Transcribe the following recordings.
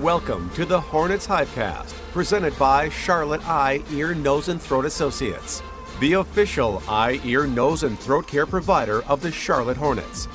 Welcome to the Hornets Hivecast, presented by Charlotte Eye, Ear, Nose, and Throat Associates, the official eye, ear, nose, and throat care provider of the Charlotte Hornets.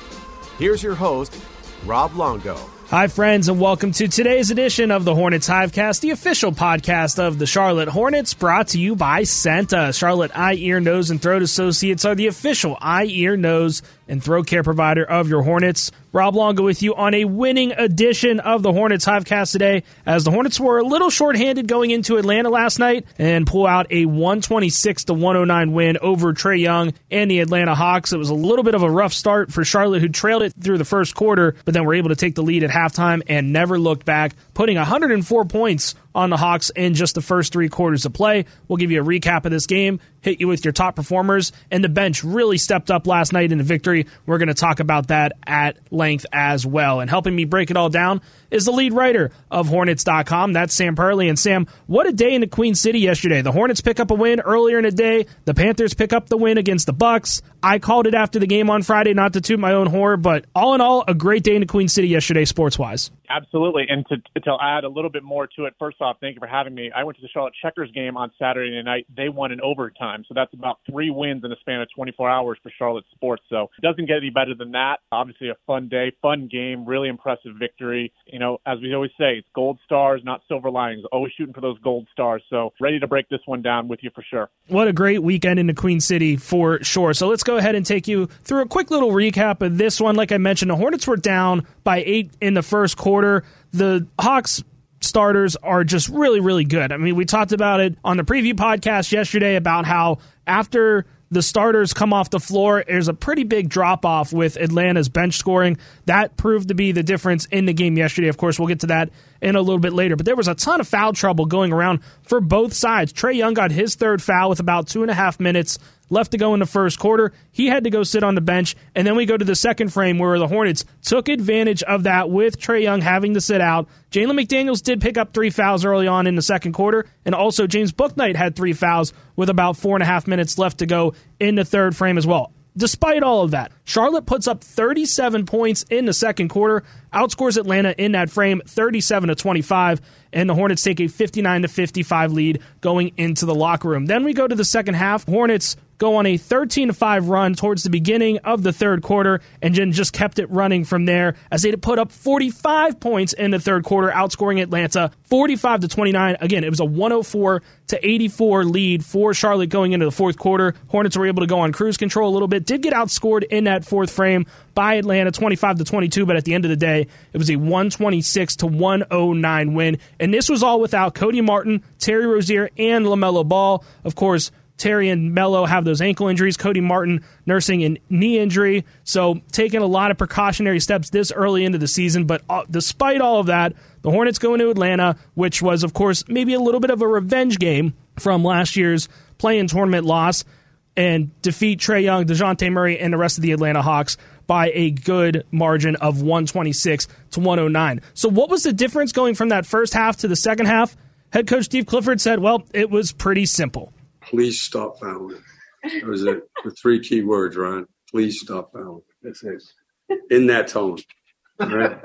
Here's your host, Rob Longo. Hi, friends, and welcome to today's edition of the Hornets Hivecast, the official podcast of the Charlotte Hornets, brought to you by CEENTA. Charlotte Eye, Ear, Nose, and Throat Associates are the official eye, ear, nose, and throat care provider of your Hornets. Rob Longo with you on a winning edition of the Hornets Hivecast today, as the Hornets were a little shorthanded going into Atlanta last night and pull out a 126 to 109 win over Trae Young and the Atlanta Hawks. It was a little bit of a rough start for Charlotte, who trailed it through the first quarter, but then were able to take the lead at halftime and never looked back, putting 104 points on the Hawks in just the first three quarters of play. We'll give you a recap of this game, hit you with your top performers, and the bench really stepped up last night in the victory. We're going to talk about that at length as well. And helping me break it all down is the lead writer of Hornets.com. That's Sam Perley. And Sam, what a day in the Queen City yesterday. The Hornets pick up a win earlier in the day. The Panthers pick up the win against the Bucs. I called it after the game on Friday, not to toot my own horn, but all in all, a great day in the Queen City yesterday, sports wise. Absolutely. And to, to add a little bit more to it, first off, thank you for having me. I went to the Charlotte Checkers game on Saturday night. They won in overtime. So that's about three wins in a span of 24 hours for Charlotte sports. So it doesn't get any better than that. Obviously, a fun day, fun game, really impressive victory. You know, as we always say, it's gold stars, not silver linings. Always shooting for those gold stars. So ready to break this one down with you for sure. What a great weekend in the Queen City for sure. So let's go ahead and take you through a quick little recap of this one. Like I mentioned, the Hornets were down by eight in the first quarter. The Hawks starters are just really, really good. I mean, we talked about it on the preview podcast yesterday about how after the starters come off the floor, there's a pretty big drop off with Atlanta's bench scoring. That proved to be the difference in the game yesterday. Of course, we'll get to that in a little bit later. But there was a ton of foul trouble going around for both sides. Trae Young got his third foul with about two and a half minutes left to go in the first quarter. He had to go sit on the bench. And then we go to the second frame where the Hornets took advantage of that with Trae Young having to sit out. Jalen McDaniels did pick up three fouls early on in the second quarter. And also James Bouknight had three fouls with about four and a half minutes left to go in the third frame as well. Despite all of that, Charlotte puts up 37 points in the second quarter, outscores Atlanta in that frame 37 to 25, and the Hornets take a 59 to 55 lead going into the locker room. Then we go to the second half. Hornets go on a 13 to 5 run towards the beginning of the third quarter and then just kept it running from there as they put up 45 points in the third quarter, outscoring Atlanta 45 to 29. Again, it was a 104 to 84 lead for Charlotte going into the fourth quarter. Hornets were able to go on cruise control a little bit, did get outscored in that fourth frame by Atlanta 25 to 22, but at the end of the day, it was a 126 to 109 win. And this was all without Cody Martin, Terry Rozier, and LaMelo Ball. Of course, Terry and Melo have those ankle injuries. Cody Martin nursing a knee injury. So taking a lot of precautionary steps this early into the season. But uh, despite all of that, the Hornets go into Atlanta, which was, of course, maybe a little bit of a revenge game from last year's play-in tournament loss and defeat Trae Young, DeJounte Murray, and the rest of the Atlanta Hawks by a good margin of 126 to 109. So, what was the difference going from that first half to the second half? Head coach Steve Clifford said, well, it was pretty simple. Please stop fouling. That was it. the three key words, Ryan. Please stop fouling. That's it. In that tone. All right?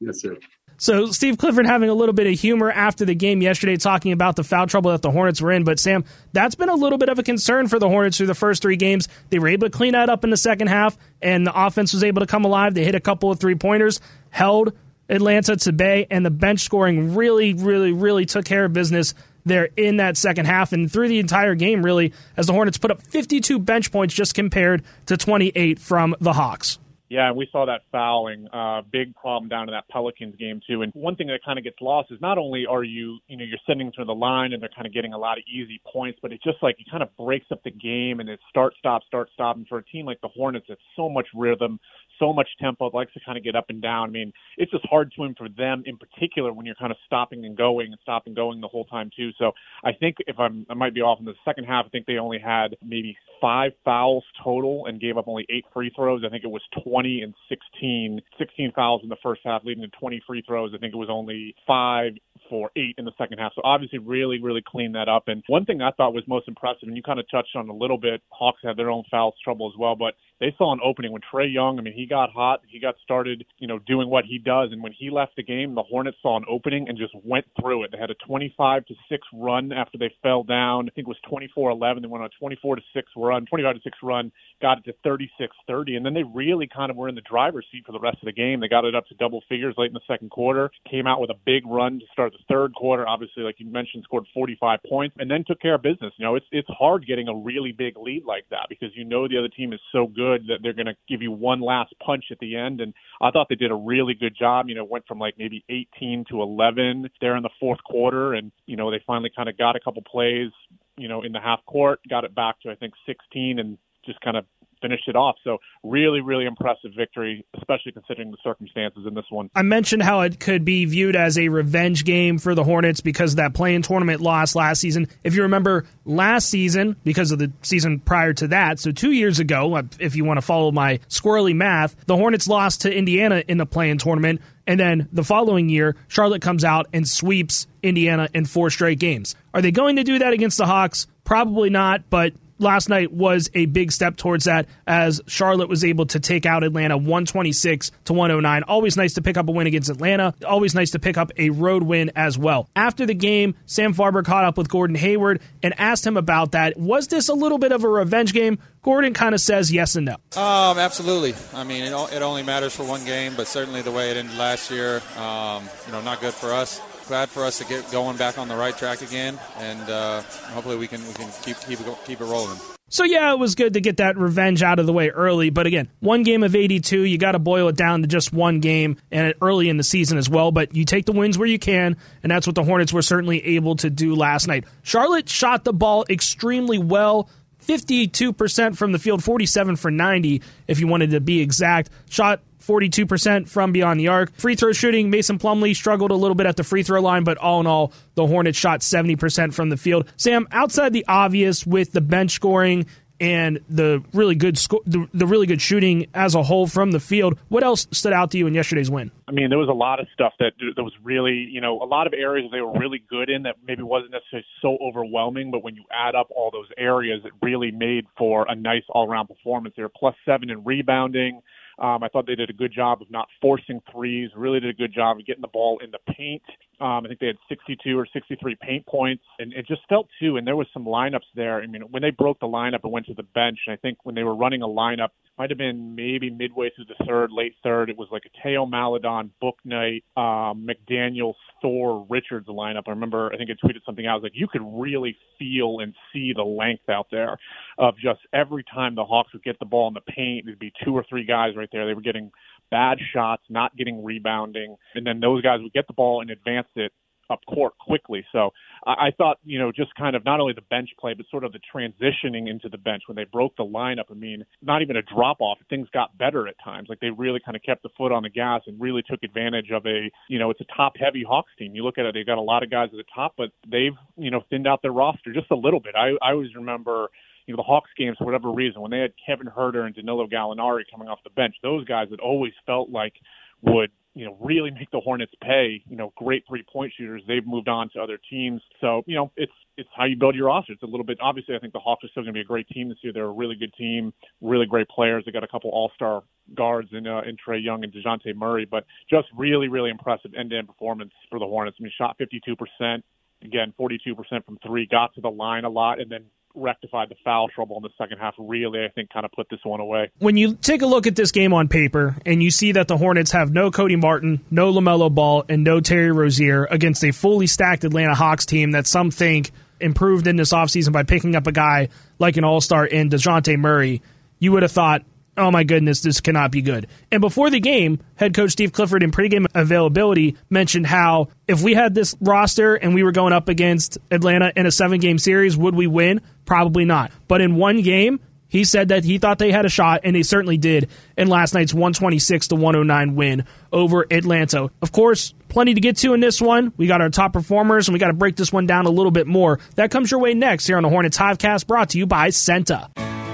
That's it. So Steve Clifford having a little bit of humor after the game yesterday, talking about the foul trouble that the Hornets were in. But Sam, that's been a little bit of a concern for the Hornets through the first three games. They were able to clean that up in the second half, and the offense was able to come alive. They hit a couple of three pointers, held Atlanta to bay, and the bench scoring really, really, really took care of business there in that second half and through the entire game, really, as the Hornets put up 52 bench points just compared to 28 from the Hawks. Yeah, and we saw that fouling, uh, big problem down in that Pelicans game too. And one thing that kind of gets lost is not only are you, you know, you're sending to the line and they're kind of getting a lot of easy points, but it just like it kind of breaks up the game and it's start stop start stop. And for a team like the Hornets, it's so much rhythm, so much tempo. Likes to kind of get up and down. I mean, it's just hard to win for them in particular when you're kind of stopping and going and stopping going the whole time too. So I think if I'm, I might be off in the second half. I think they only had maybe five fouls total and gave up only eight free throws. I think it was 20 and 16, 16 fouls in the first half, leading to 20 free throws. I think it was only five for eight in the second half. So obviously, really, really cleaned that up. And one thing I thought was most impressive, and you kind of touched on a little bit, Hawks had their own fouls trouble as well, but they saw an opening when Trae Young. I mean, he got hot, he got started, you know, doing what he does, and when he left the game, the Hornets saw an opening and just went through it. They had a 25 to six run after they fell down. I think it was 24-11. They went on a 24 to six run, 25 to six run, got it to 36-30, and then they really kind of were in the driver's seat for the rest of the game. They got it up to double figures late in the second quarter, came out with a big run to start the third quarter. Obviously, like you mentioned, scored 45 points, and then took care of business. You know, it's it's hard getting a really big lead like that because you know the other team is so good that they're going to give you one last punch at the end. And I thought they did a really good job. You know, went from like maybe 18 to 11 there in the fourth quarter, and you know they finally kind of got a couple plays. You know, in the half court, got it back to I think 16, and just kind of finished it off. So really, really impressive victory, especially considering the circumstances in this one. I mentioned how it could be viewed as a revenge game for the Hornets because that play-in tournament loss last season. If you remember last season, because of the season prior to that, so two years ago, if you want to follow my squirrely math, the Hornets lost to Indiana in the play-in tournament. And then the following year, Charlotte comes out and sweeps Indiana in four straight games. Are they going to do that against the Hawks? Probably not, but last night was a big step towards that as Charlotte was able to take out Atlanta 126 to 109. Always nice to pick up a win against Atlanta. Always nice to pick up a road win as well. After the game, Sam Farber caught up with Gordon Hayward and asked him about that. Was this a little bit of a revenge game? Gordon kind of says yes and no. Um, absolutely. I mean, it, it only matters for one game, but certainly the way it ended last year, um, you know, not good for us glad for us to get going back on the right track again, and uh, hopefully we can we can keep keep it, keep it rolling. So yeah, it was good to get that revenge out of the way early. But again, one game of 82, you got to boil it down to just one game, and early in the season as well. But you take the wins where you can, and that's what the Hornets were certainly able to do last night. Charlotte shot the ball extremely well. 52% from the field, 47 for 90 if you wanted to be exact. Shot 42% from beyond the arc. Free throw shooting, Mason Plumlee struggled a little bit at the free throw line, but all in all, the Hornets shot 70% from the field. Sam, outside the obvious with the bench scoring and the really good sco- the, the really good shooting as a whole from the field, what else stood out to you in yesterday's win? I mean, there was a lot of stuff that that was really, you know, a lot of areas they were really good in that maybe wasn't necessarily so overwhelming, but when you add up all those areas, it really made for a nice all-around performance. They were plus seven in rebounding. Um, I thought they did a good job of not forcing threes. Really did a good job of getting the ball in the paint. Um, I think they had 62 or 63 paint points, and it just felt too. And there was some lineups there. I mean, when they broke the lineup and went to the bench, and I think when they were running a lineup, might have been maybe midway through the third, late third. It was like a Theo Maledon, Bouknight, um, McDaniels, Thor, Richards lineup. I remember, I think I tweeted something out. I was like, you could really feel and see the length out there of just every time the Hawks would get the ball in the paint, there'd be two or three guys right there. They were getting bad shots, not getting rebounding, and then those guys would get the ball and advance it up court quickly. So I, I thought, you know, just kind of not only the bench play, but sort of the transitioning into the bench when they broke the lineup. I mean, not even a drop off. Things got better at times. Like they really kind of kept the foot on the gas and really took advantage of a, you know, it's a top heavy Hawks team. You look at it, they've got a lot of guys at the top, but they've, you know, thinned out their roster just a little bit. I, I always remember you know the Hawks games for whatever reason when they had Kevin Huerter and Danilo Gallinari coming off the bench, those guys had always felt like would you know, really make the Hornets pay. You know, great three point shooters. They've moved on to other teams. So, you know, it's it's how you build your roster. It's a little bit obviously I think the Hawks are still gonna be a great team this year. They're a really good team, really great players. They got a couple all star guards in uh, in Trae Young and DeJounte Murray, but just really, really impressive end to end performance for the Hornets. I mean shot fifty two percent, again, forty two percent from three, got to the line a lot and then rectified the foul trouble in the second half really I think kind of put this one away. When you take a look at this game on paper and you see that the Hornets have no Cody Martin, no LaMelo Ball and no Terry Rozier against a fully stacked Atlanta Hawks team that some think improved in this offseason by picking up a guy like an All-Star in DeJounte Murray, you would have thought oh my goodness, this cannot be good. And before the game, head coach Steve Clifford in pregame availability mentioned how if we had this roster and we were going up against Atlanta in a seven game series, would we win? Probably not. But in one game, he said that he thought they had a shot, and they certainly did in last night's 126 to 109 win over Atlanta. Of course, plenty to get to in this one. We got our top performers, and we got to break this one down a little bit more. That comes your way next here on the Hornets Hivecast, brought to you by CEENTA.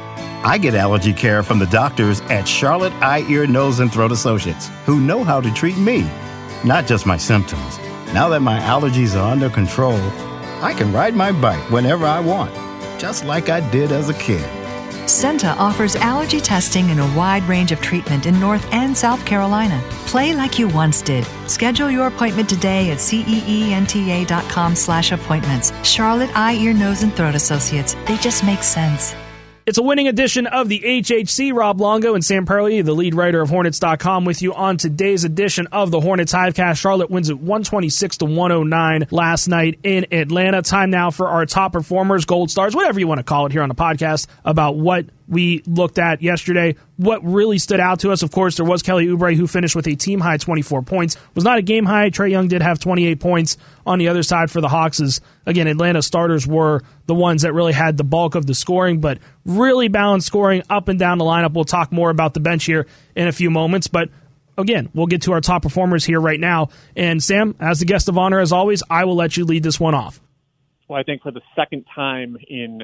I get allergy care from the doctors at Charlotte Eye, Ear, Nose, and Throat Associates who know how to treat me, not just my symptoms. Now that my allergies are under control, I can ride my bike whenever I want, just like I did as a kid. CEENTA offers allergy testing and a wide range of treatment in North and South Carolina. Play like you once did. Schedule your appointment today at ceenta.com slash appointments. Charlotte Eye, Ear, Nose, and Throat Associates. They just make sense. It's a winning edition of the HHC. Rob Longo and Sam Perley, the lead writer of Hornets.com, with you on today's edition of the Hornets Hivecast. Charlotte wins at 126 to 109 last night in Atlanta. Time now for our top performers, gold stars, whatever you want to call it here on the podcast, about what we looked at yesterday. What really stood out to us, of course, there was Kelly Oubre who finished with a team high 24 points. Was not a game high. Trae Young did have 28 points on the other side for the Hawks. As again, Atlanta starters were the ones that really had the bulk of the scoring, but really balanced scoring up and down the lineup. We'll talk more about the bench here in a few moments, but again, we'll get to our top performers here right now. And Sam, as the guest of honor, as always, I will let you lead this one off. Well, I think for the second time in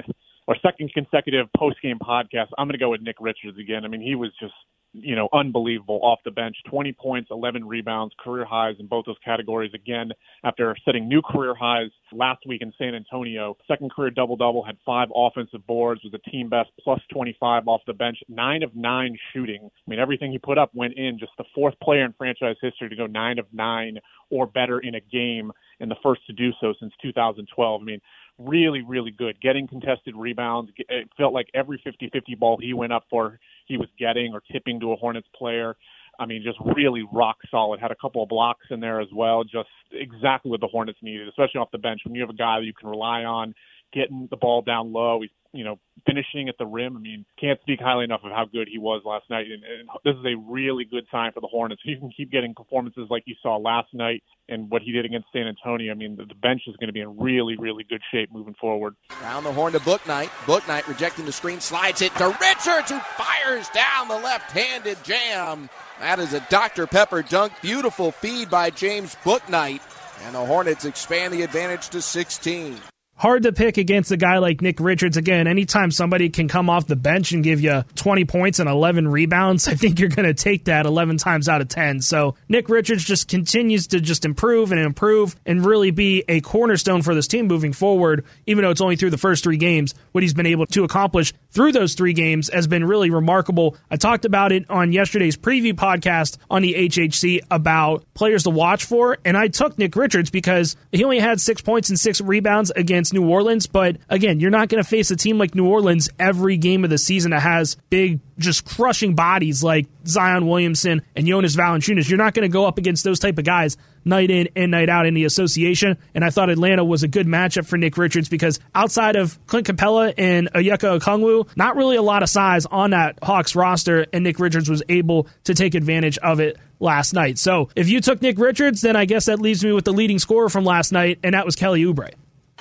or second consecutive post game podcast, I'm going to go with Nick Richards again. I mean, he was just you know, unbelievable off the bench. 20 points, 11 rebounds, career highs in both those categories again after setting new career highs last week in San Antonio. Second career double double, had five offensive boards, was a team best plus 25 off the bench, nine of nine shooting. I mean, everything he put up went in. Just the fourth player in franchise history to go nine of nine or better in a game and the first to do so since 2012. I mean, really, really good. Getting contested rebounds. It felt like every 50-50 ball he went up for, he was getting or tipping to a Hornets player. I mean, just really rock solid. Had a couple of blocks in there as well. Just exactly what the Hornets needed, especially off the bench. When you have a guy that you can rely on getting the ball down low, he's you know, finishing at the rim. I mean, can't speak highly enough of how good he was last night. And, and this is a really good sign for the Hornets. You can keep getting performances like you saw last night and what he did against San Antonio. I mean, the, the bench is going to be in really, really good shape moving forward. Down the horn to Bouknight. Book Night rejecting the screen, slides it to Richards, who fires down the left-handed jam. That is a Dr. Pepper dunk. Beautiful feed by James Bouknight. And the Hornets expand the advantage to 16 hard to pick against a guy like Nick Richards. Again, anytime somebody can come off the bench and give you 20 points and 11 rebounds, I think you're going to take that 11 times out of 10. So Nick Richards just continues to just improve and improve and really be a cornerstone for this team moving forward, even though it's only through the first three games. What he's been able to accomplish through those three games has been really remarkable. I talked about it on yesterday's preview podcast on the HHC about players to watch for, and I took Nick Richards because he only had six points and six rebounds against against New Orleans. But again, you're not going to face a team like New Orleans every game of the season that has big, just crushing bodies like Zion Williamson and Jonas Valanciunas. You're not going to go up against those type of guys night in and night out in the association. And I thought Atlanta was a good matchup for Nick Richards because outside of Clint Capela and Onyeka Okongwu, not really a lot of size on that Hawks roster, and Nick Richards was able to take advantage of it last night. So if you took Nick Richards, then I guess that leaves me with the leading scorer from last night, and that was Kelly Oubre.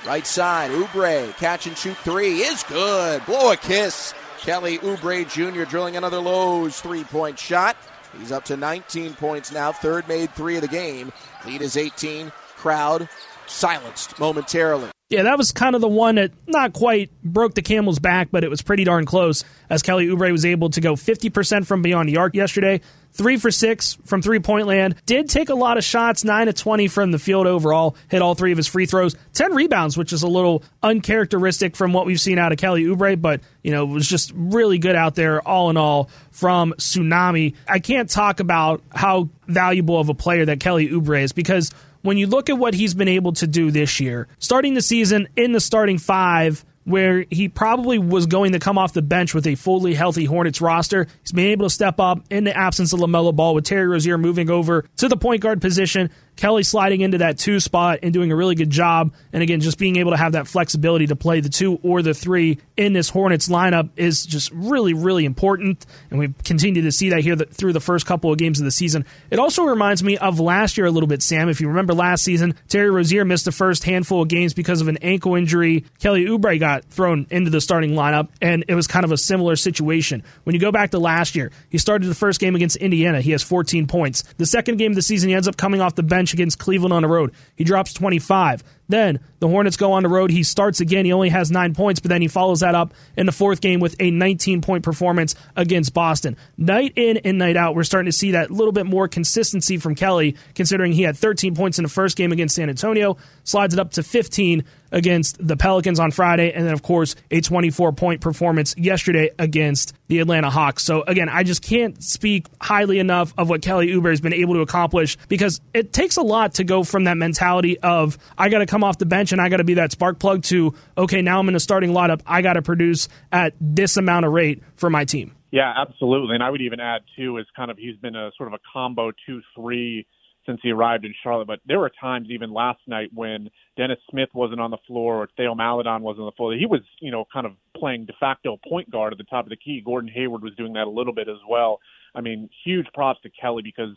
Right side, Oubre, catch and shoot three is good. Blow a kiss. Kelly Oubre Jr. drilling another Lowe's three point shot. He's up to 19 points now, third made three of the game. Lead is 18. Crowd silenced momentarily. Yeah, that was kind of the one that not quite broke the camel's back, but it was pretty darn close as Kelly Oubre was able to go 50% from beyond the arc yesterday. Three for six from three point land. Did take a lot of shots, nine to 20 from the field overall. Hit all three of his free throws. 10 rebounds, which is a little uncharacteristic from what we've seen out of Kelly Oubre, but, you know, was just really good out there all in all from Tsunami. I can't talk about how valuable of a player that Kelly Oubre is because when you look at what he's been able to do this year, starting the season in the starting five, where he probably was going to come off the bench with a fully healthy Hornets roster. He's been able to step up in the absence of LaMelo Ball with Terry Rozier moving over to the point guard position Kelly sliding into that two spot and doing a really good job. And again, just being able to have that flexibility to play the two or the three in this Hornets lineup is just really, really important. And we continue to see that here through the first couple of games of the season. It also reminds me of last year a little bit, Sam. If you remember last season, Terry Rozier missed the first handful of games because of an ankle injury. Kelly Oubre got thrown into the starting lineup, and it was kind of a similar situation. When you go back to last year, he started the first game against Indiana. He has 14 points. The second game of the season, he ends up coming off the bench bench against Cleveland on the road. He drops 25. Then the Hornets go on the road. He starts again. He only has nine points, but then he follows that up in the fourth game with a 19 point performance against Boston. Night in and night out, we're starting to see that little bit more consistency from Kelly, considering he had 13 points in the first game against San Antonio, slides it up to 15 against the Pelicans on Friday, and then, of course, a 24 point performance yesterday against the Atlanta Hawks. So, again, I just can't speak highly enough of what Kelly Oubre has been able to accomplish because it takes a lot to go from that mentality of, I got to come off the bench and I got to be that spark plug to okay, now I'm in a starting lineup. I got to produce at this amount of rate for my team. Yeah, absolutely. And I would even add too is kind of he's been a sort of a combo two three since he arrived in Charlotte. But there were times even last night when Dennis Smith wasn't on the floor or Theo Maledon wasn't on the floor. He was, you know, kind of playing de facto point guard at the top of the key. Gordon Hayward was doing that a little bit as well. I mean, huge props to Kelly because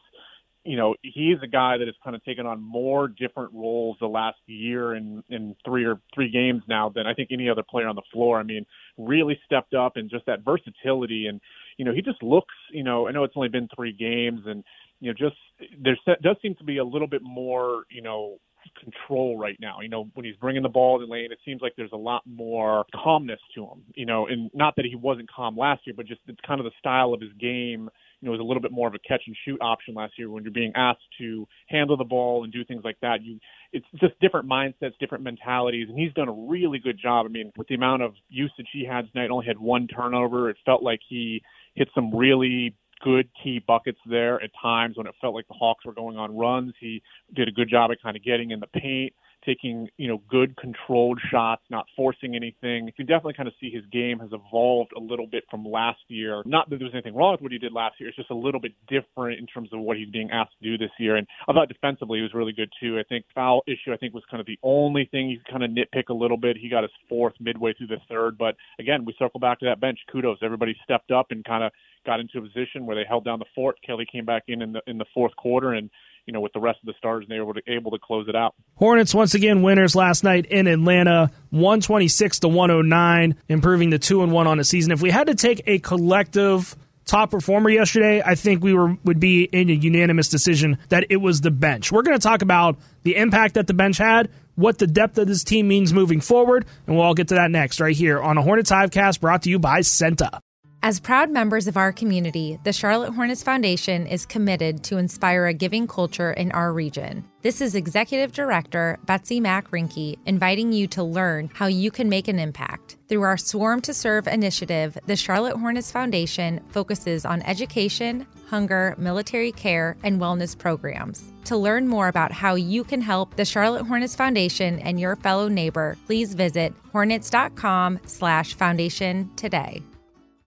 you know, he's a guy that has kind of taken on more different roles the last year in in three or three games now than I think any other player on the floor. I mean, really stepped up and just that versatility and you know, he just looks, you know, I know it's only been three games and you know, just there does seem to be a little bit more, you know, control right now. You know, when he's bringing the ball to the lane, it seems like there's a lot more calmness to him. You know, and not that he wasn't calm last year, but just it's kind of the style of his game you know, was a little bit more of a catch and shoot option last year when you're being asked to handle the ball and do things like that. You, it's just different mindsets, different mentalities, and he's done a really good job. I mean, with the amount of usage he had tonight, only had one turnover. It felt like he hit some really good key buckets there at times when it felt like the Hawks were going on runs. He did a good job at kind of getting in the paint taking, you know, good controlled shots, not forcing anything. You can definitely kind of see his game has evolved a little bit from last year. Not that there was anything wrong with what he did last year. It's just a little bit different in terms of what he's being asked to do this year. And I thought defensively he was really good too. I think foul issue I think was kind of the only thing you could kind of nitpick a little bit. He got his fourth midway through the third, but again, we circle back to that bench. Kudos. Everybody stepped up and kind of got into a position where they held down the fort. Kelly came back in in the in the fourth quarter and you know, with the rest of the stars, and they were able to, close it out. Hornets once again winners last night in Atlanta, one twenty six to one hundred nine, improving the two and one on the season. If we had to take a collective top performer yesterday, I think we were would be in a unanimous decision that it was the bench. We're going to talk about the impact that the bench had, what the depth of this team means moving forward, and we'll all get to that next right here on a Hornets Hivecast brought to you by CEENTA. As proud members of our community, the Charlotte Hornets Foundation is committed to inspire a giving culture in our region. This is Executive Director Betsy Mack Rinke inviting you to learn how you can make an impact. Through our Swarm to Serve initiative, the Charlotte Hornets Foundation focuses on education, hunger, military care, and wellness programs. To learn more about how you can help the Charlotte Hornets Foundation and your fellow neighbor, please visit hornets.com slash foundation today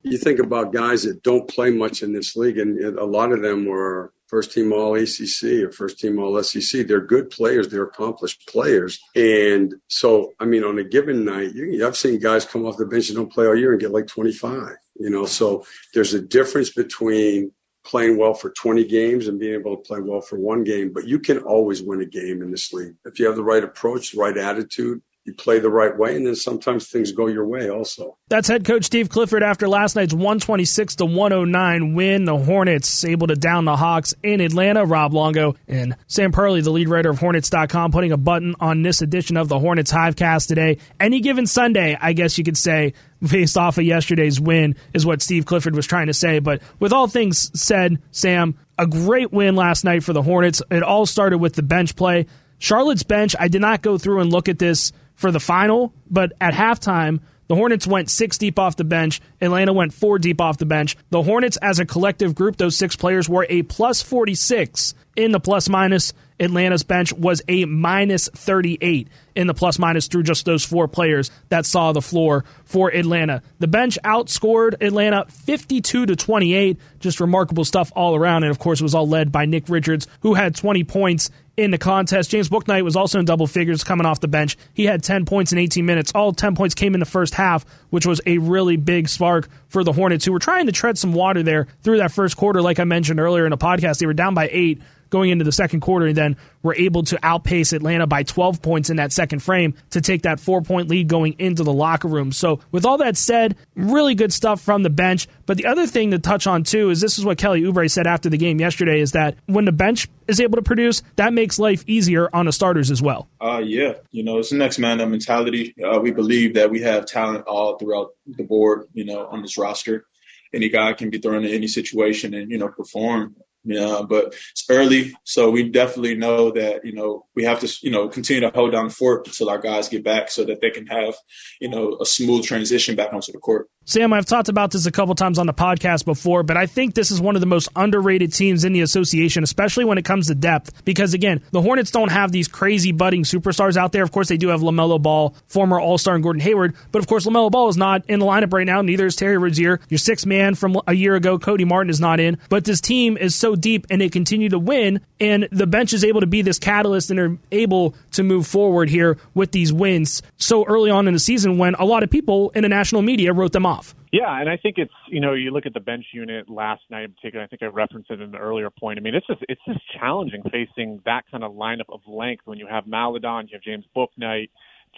you think about guys that don't play much in this league, and a lot of them were first team all ACC or first team all SEC. They're good players, they're accomplished players. And so, I mean, on a given night, you, I've seen guys come off the bench and don't play all year and get like 25, you know. So there's a difference between playing well for 20 games and being able to play well for one game, but you can always win a game in this league. If you have the right approach, right attitude, you play the right way, and then sometimes things go your way also. That's head coach Steve Clifford after last night's 126 to 109 win. The Hornets able to down the Hawks in Atlanta. Rob Longo and Sam Perley, the lead writer of Hornets.com, putting a button on this edition of the Hornets Hivecast today. Any given Sunday, I guess you could say, based off of yesterday's win, is what Steve Clifford was trying to say. But with all things said, Sam, a great win last night for the Hornets. It all started with the bench play. Charlotte's bench, I did not go through and look at this for the final, but at halftime, the Hornets went six deep off the bench. Atlanta went four deep off the bench. The Hornets, as a collective group, those six players were a plus 46 in the plus minus. Atlanta's bench was a minus 38 in the plus minus through just those four players that saw the floor for Atlanta. The bench outscored Atlanta 52 to 28. Just remarkable stuff all around. And of course, it was all led by Nick Richards, who had 20 points in the contest. James Bouknight was also in double figures coming off the bench. He had 10 points in 18 minutes. All 10 points came in the first half, which was a really big spark for the Hornets, who were trying to tread some water there through that first quarter. Like I mentioned earlier in the podcast, they were down by eight going into the second quarter and then were able to outpace Atlanta by 12 points in that second frame to take that four point lead going into the locker room. So, with all that said, really good stuff from the bench. But the other thing to touch on too is this is what Kelly Oubre said after the game yesterday is that when the bench is able to produce, that makes life easier on the starters as well. Uh, yeah, you know, it's the next man up mentality. Uh, we believe that we have talent all throughout the board, you know, on this roster. Any guy can be thrown in any situation and, you know, perform. Yeah, but it's early, so we definitely know that you know we have to you know continue to hold down the fort until our guys get back, so that they can have you know a smooth transition back onto the court. Sam, I've talked about this a couple times on the podcast before, but I think this is one of the most underrated teams in the association, especially when it comes to depth. Because again, the Hornets don't have these crazy budding superstars out there. Of course, they do have LaMelo Ball, former All Star, and Gordon Hayward, but of course, LaMelo Ball is not in the lineup right now. Neither is Terry Rozier. Your sixth man from a year ago, Cody Martin, is not in. But this team is so deep and they continue to win, and the bench is able to be this catalyst and are able to move forward here with these wins so early on in the season when a lot of people in the national media wrote them off. Yeah, and I think it's you know you look at the bench unit last night in particular. I think I referenced it in an earlier point. I mean, it's just it's just challenging facing that kind of lineup of length when you have Maledon, you have James Bouknight,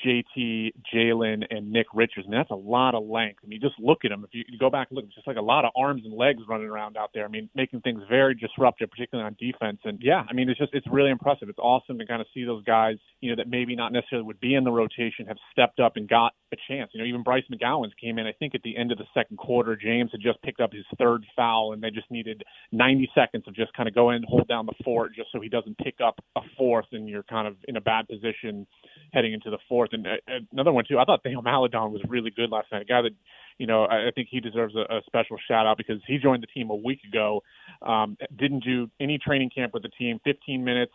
JT, Jalen, and Nick Richards. I mean, that's a lot of length. I mean, just look at them. If you, you go back and look, it's just like a lot of arms and legs running around out there. I mean, making things very disruptive, particularly on defense. And yeah, I mean, it's just it's really impressive. It's awesome to kind of see those guys, you know, that maybe not necessarily would be in the rotation have stepped up and got a chance. You know, even Bryce McGowens came in. I think at the end of the second quarter, James had just picked up his third foul, and they just needed 90 seconds of just kind of go in, hold down the fort, just so he doesn't pick up a fourth, and you're kind of in a bad position heading into the fourth. And uh, another one too. I thought Theo Maledon was really good last night. A guy that you know I, think he deserves a, a special shout out because he joined the team a week ago. Um, didn't do any training camp with the team. 15 minutes,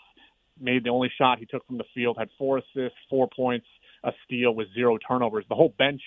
made the only shot he took from the field. Had four assists, four points, a steal with zero turnovers. The whole bench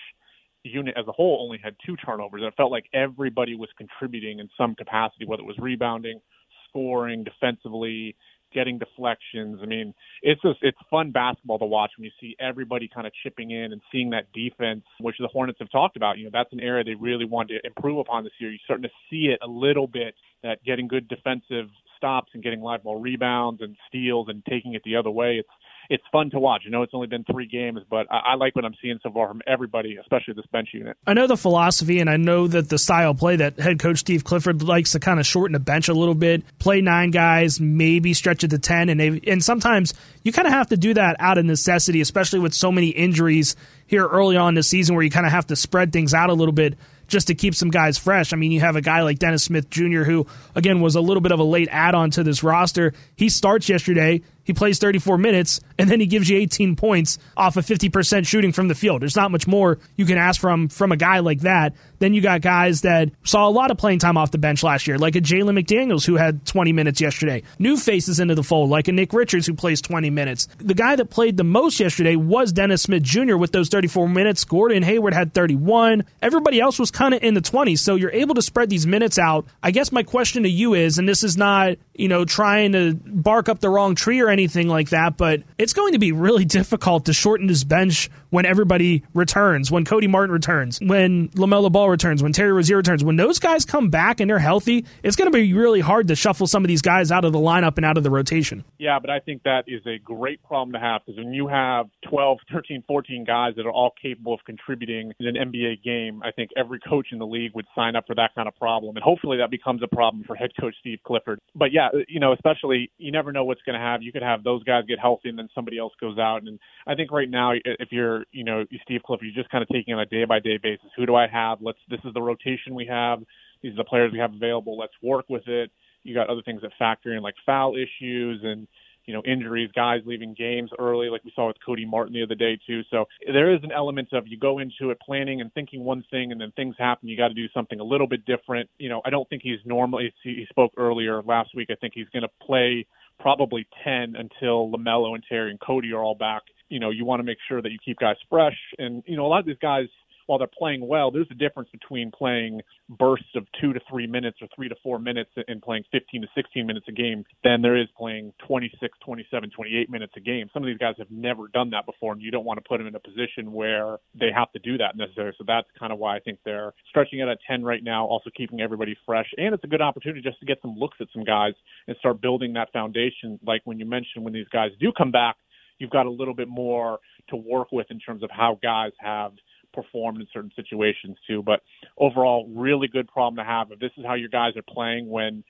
unit as a whole only had two turnovers. And it felt like everybody was contributing in some capacity, whether it was rebounding, scoring, defensively getting deflections. I mean, it's just it's fun basketball to watch when you see everybody kind of chipping in and seeing that defense, which the Hornets have talked about. You know, that's an area they really want to improve upon this year. You're starting to see it a little bit that getting good defensive stops and getting live ball rebounds and steals and taking it the other way. It's it's fun to watch. I know it's only been three games, but I, I, like what I'm seeing so far from everybody, especially this bench unit. I know the philosophy, and I know that the style play that head coach Steve Clifford likes to kind of shorten the bench a little bit, play nine guys, maybe stretch it to ten, and they and sometimes you kind of have to do that out of necessity, especially with so many injuries here early on in the season, where you kind of have to spread things out a little bit just to keep some guys fresh. I mean, you have a guy like Dennis Smith Jr., who, again, was a little bit of a late add on to this roster. He starts yesterday. He plays 34 minutes, and then he gives you 18 points off of 50% shooting from the field. There's not much more you can ask from from a guy like that. Then you got guys that saw a lot of playing time off the bench last year, like a Jalen McDaniels who had 20 minutes yesterday. New faces into the fold, like a Nick Richards who plays 20 minutes. The guy that played the most yesterday was Dennis Smith Jr. with those 34 minutes. Gordon Hayward had 31. Everybody else was kind of in the 20s, so you're able to spread these minutes out. I guess my question to you is, and this is not you know, trying to bark up the wrong tree or anything like that, but it's going to be really difficult to shorten this bench when everybody returns, when Cody Martin returns, when LaMelo Ball returns, when Terry Rozier returns. When those guys come back and they're healthy, it's going to be really hard to shuffle some of these guys out of the lineup and out of the rotation. Yeah, but I think that is a great problem to have because when you have 12, 13, 14 guys that are all capable of contributing in an NBA game, I think every coach in the league would sign up for that kind of problem. And hopefully that becomes a problem for head coach Steve Clifford. But yeah, Uh, you know, especially you never know what's going to have. You could have those guys get healthy and then somebody else goes out. And I think right now, if you're, you know, Steve Clifford, you're just kind of taking on a day by day basis. Who do I have? Let's. This is the rotation we have. These are the players we have available. Let's work with it. You got other things that factor in like foul issues and you know, injuries, guys leaving games early, like we saw with Cody Martin the other day too. So there is an element of you go into it planning and thinking one thing, and then things happen. You got to do something a little bit different. You know, I don't think he's normally. He spoke earlier last week. I think he's going to play probably 10 until LaMelo and Terry and Cody are all back. You know, you want to make sure that you keep guys fresh. And, you know, a lot of these guys while they're playing well, there's a difference between playing bursts of two to three minutes or three to four minutes and playing 15 to 16 minutes a game than there is playing 26, 27, 28 minutes a game. Some of these guys have never done that before, and you don't want to put them in a position where they have to do that necessarily. So that's kind of why I think they're stretching it at 10 right now, also keeping everybody fresh. And it's a good opportunity just to get some looks at some guys and start building that foundation. Like when you mentioned, when these guys do come back, you've got a little bit more to work with in terms of how guys have – performed in certain situations too. But overall, really good problem to have. If this is how your guys are playing when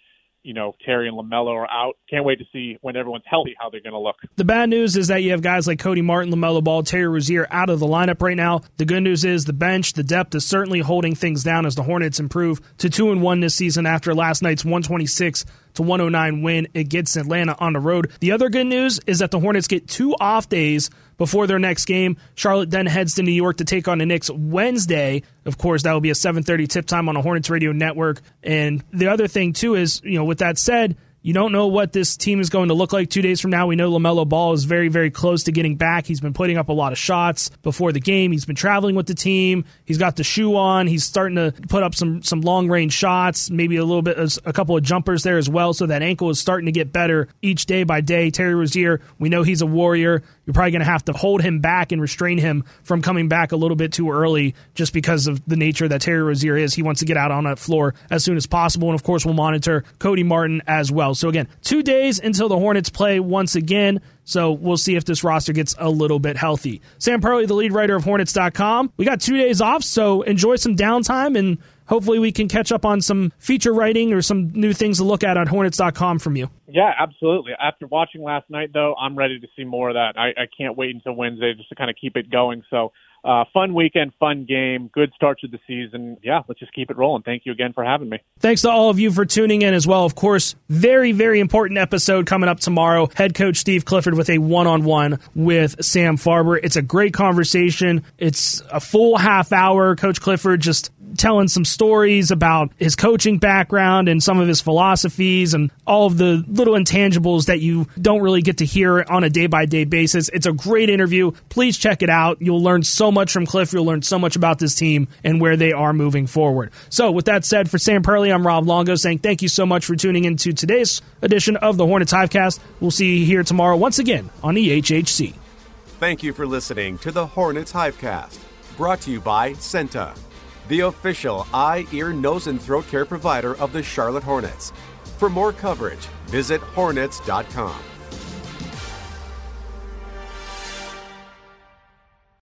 you know, Terry and LaMelo are out. Can't wait to see when everyone's healthy how they're going to look. The bad news is that you have guys like Cody Martin, LaMelo Ball, Terry Rozier out of the lineup right now. The good news is the bench, the depth is certainly holding things down as the Hornets improve to 2 and 1 this season after last night's 126 to 109 win against Atlanta on the road. The other good news is that the Hornets get two off days before their next game. Charlotte then heads to New York to take on the Knicks Wednesday. Of course, that will be a 7:30 tip time on the Hornets Radio Network. And the other thing too is, you know, with that said, you don't know what this team is going to look like two days from now. We know LaMelo Ball is very, very close to getting back. He's been putting up a lot of shots before the game. He's been traveling with the team. He's got the shoe on. He's starting to put up some, some long range shots, maybe a little bit, a couple of jumpers there as well. So that ankle is starting to get better each day by day. Terry Rozier, we know he's a warrior. You're probably going to have to hold him back and restrain him from coming back a little bit too early just because of the nature that Terry Rozier is. He wants to get out on that floor as soon as possible. And of course, we'll monitor Cody Martin as well. So again, two days until the Hornets play once again. So we'll see if this roster gets a little bit healthy. Sam Perley, the lead writer of Hornets.com. We got two days off, so enjoy some downtime and hopefully we can catch up on some feature writing or some new things to look at on Hornets.com from you. Yeah, absolutely. After watching last night, though, I'm ready to see more of that. I, I can't wait until Wednesday just to kind of keep it going. So uh, fun weekend, fun game, good start to the season. Yeah, let's just keep it rolling. Thank you again for having me. Thanks to all of you for tuning in as well. Of course, very, very important episode coming up tomorrow. Head coach Steve Clifford with a one on one with Sam Farber. It's a great conversation. It's a full half hour. Coach Clifford just telling some stories about his coaching background and some of his philosophies and all of the little intangibles that you don't really get to hear on a day by day basis. It's a great interview. Please check it out. You'll learn so much from Cliff. You'll learn so much about this team and where they are moving forward. So, with that said, for Sam Perley, I'm Rob Longo saying thank you so much for tuning into today's edition of the Hornets Hivecast. We'll see you here tomorrow once again on the HHC. Thank you for listening to the Hornets Hivecast, brought to you by CEENTA the official eye, ear, nose, and throat care provider of the Charlotte Hornets. For more coverage, visit hornets.com.